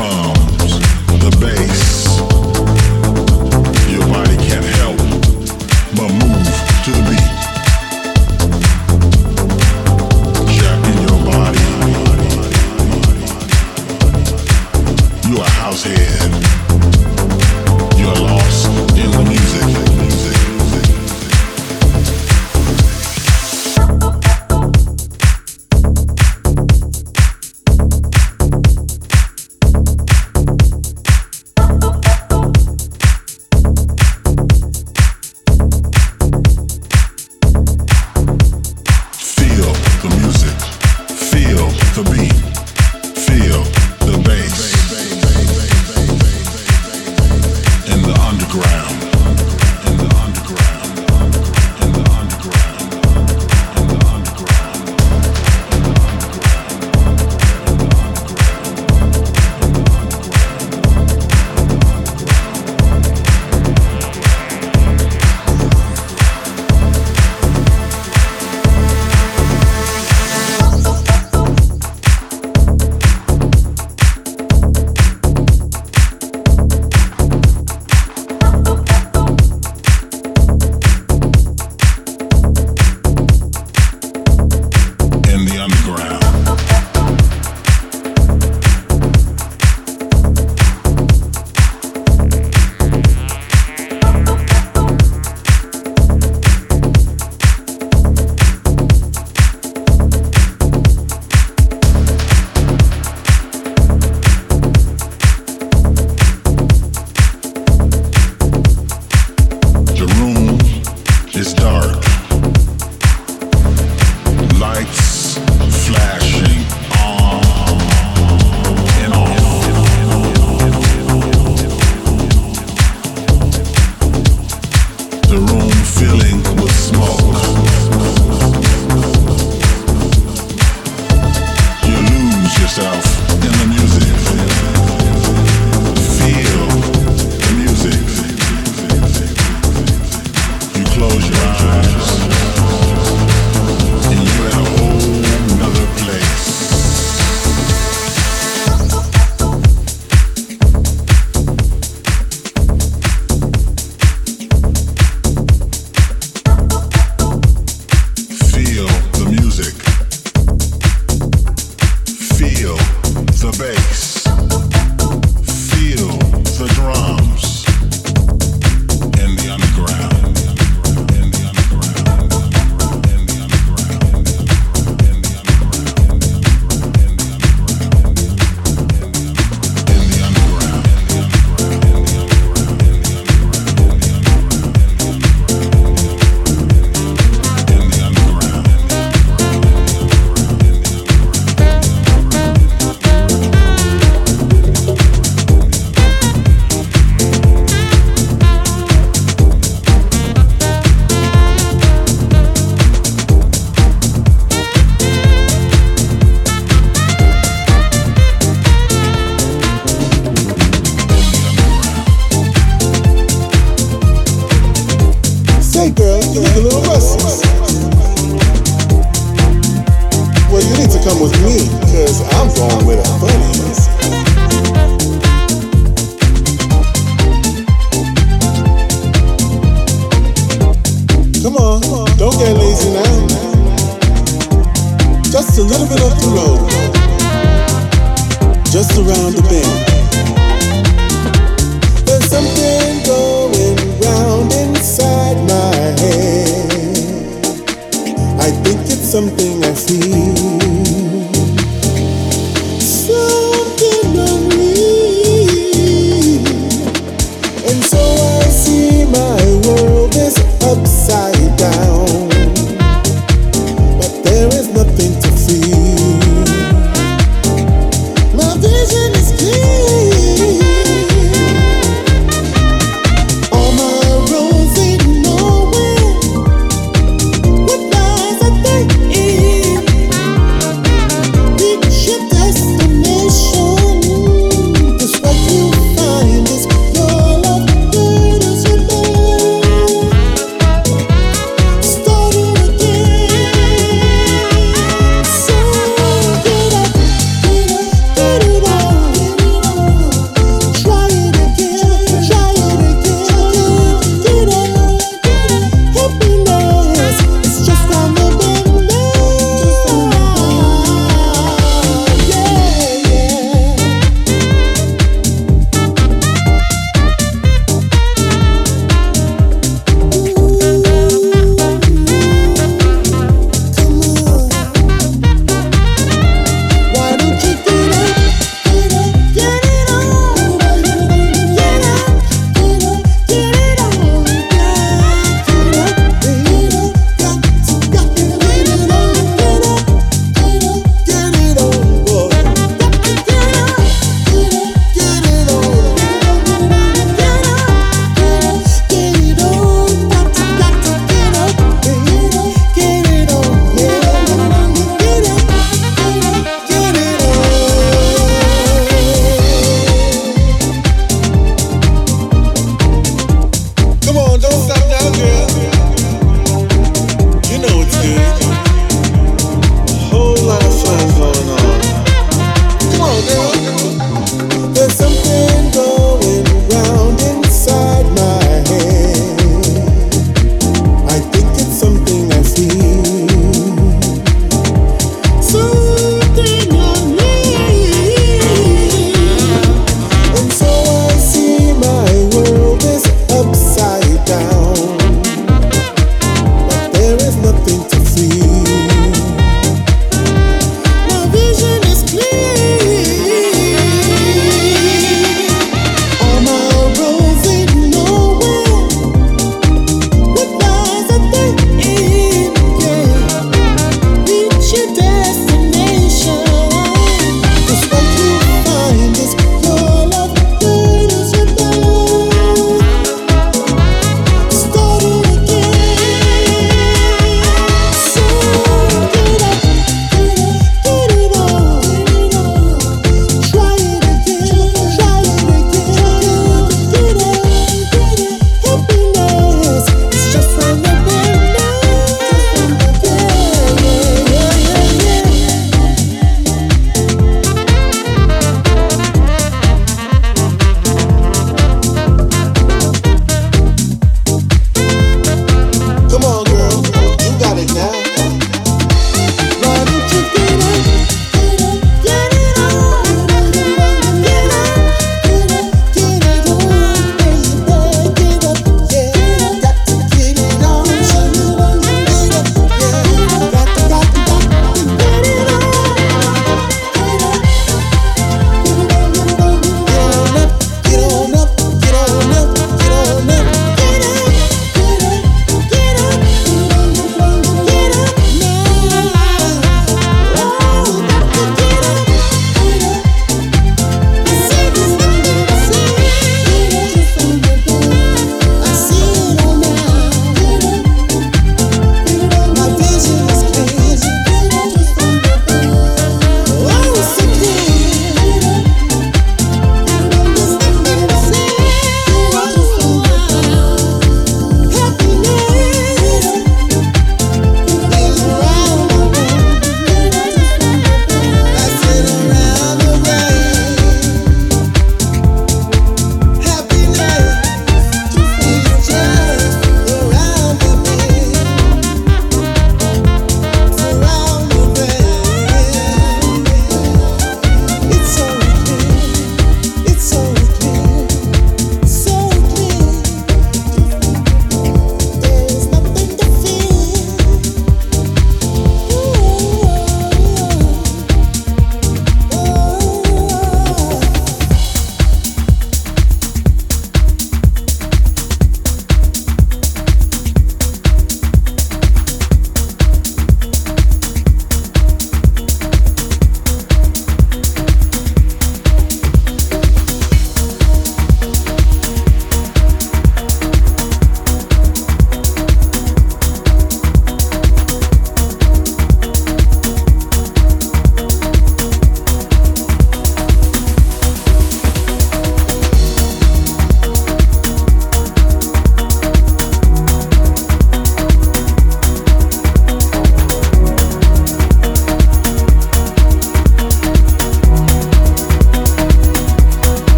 from get lazy now. Just a little bit up the road. Just around the bend. There's something going round inside my head. I think it's something I feel.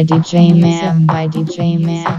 By DJ Man by DJ Man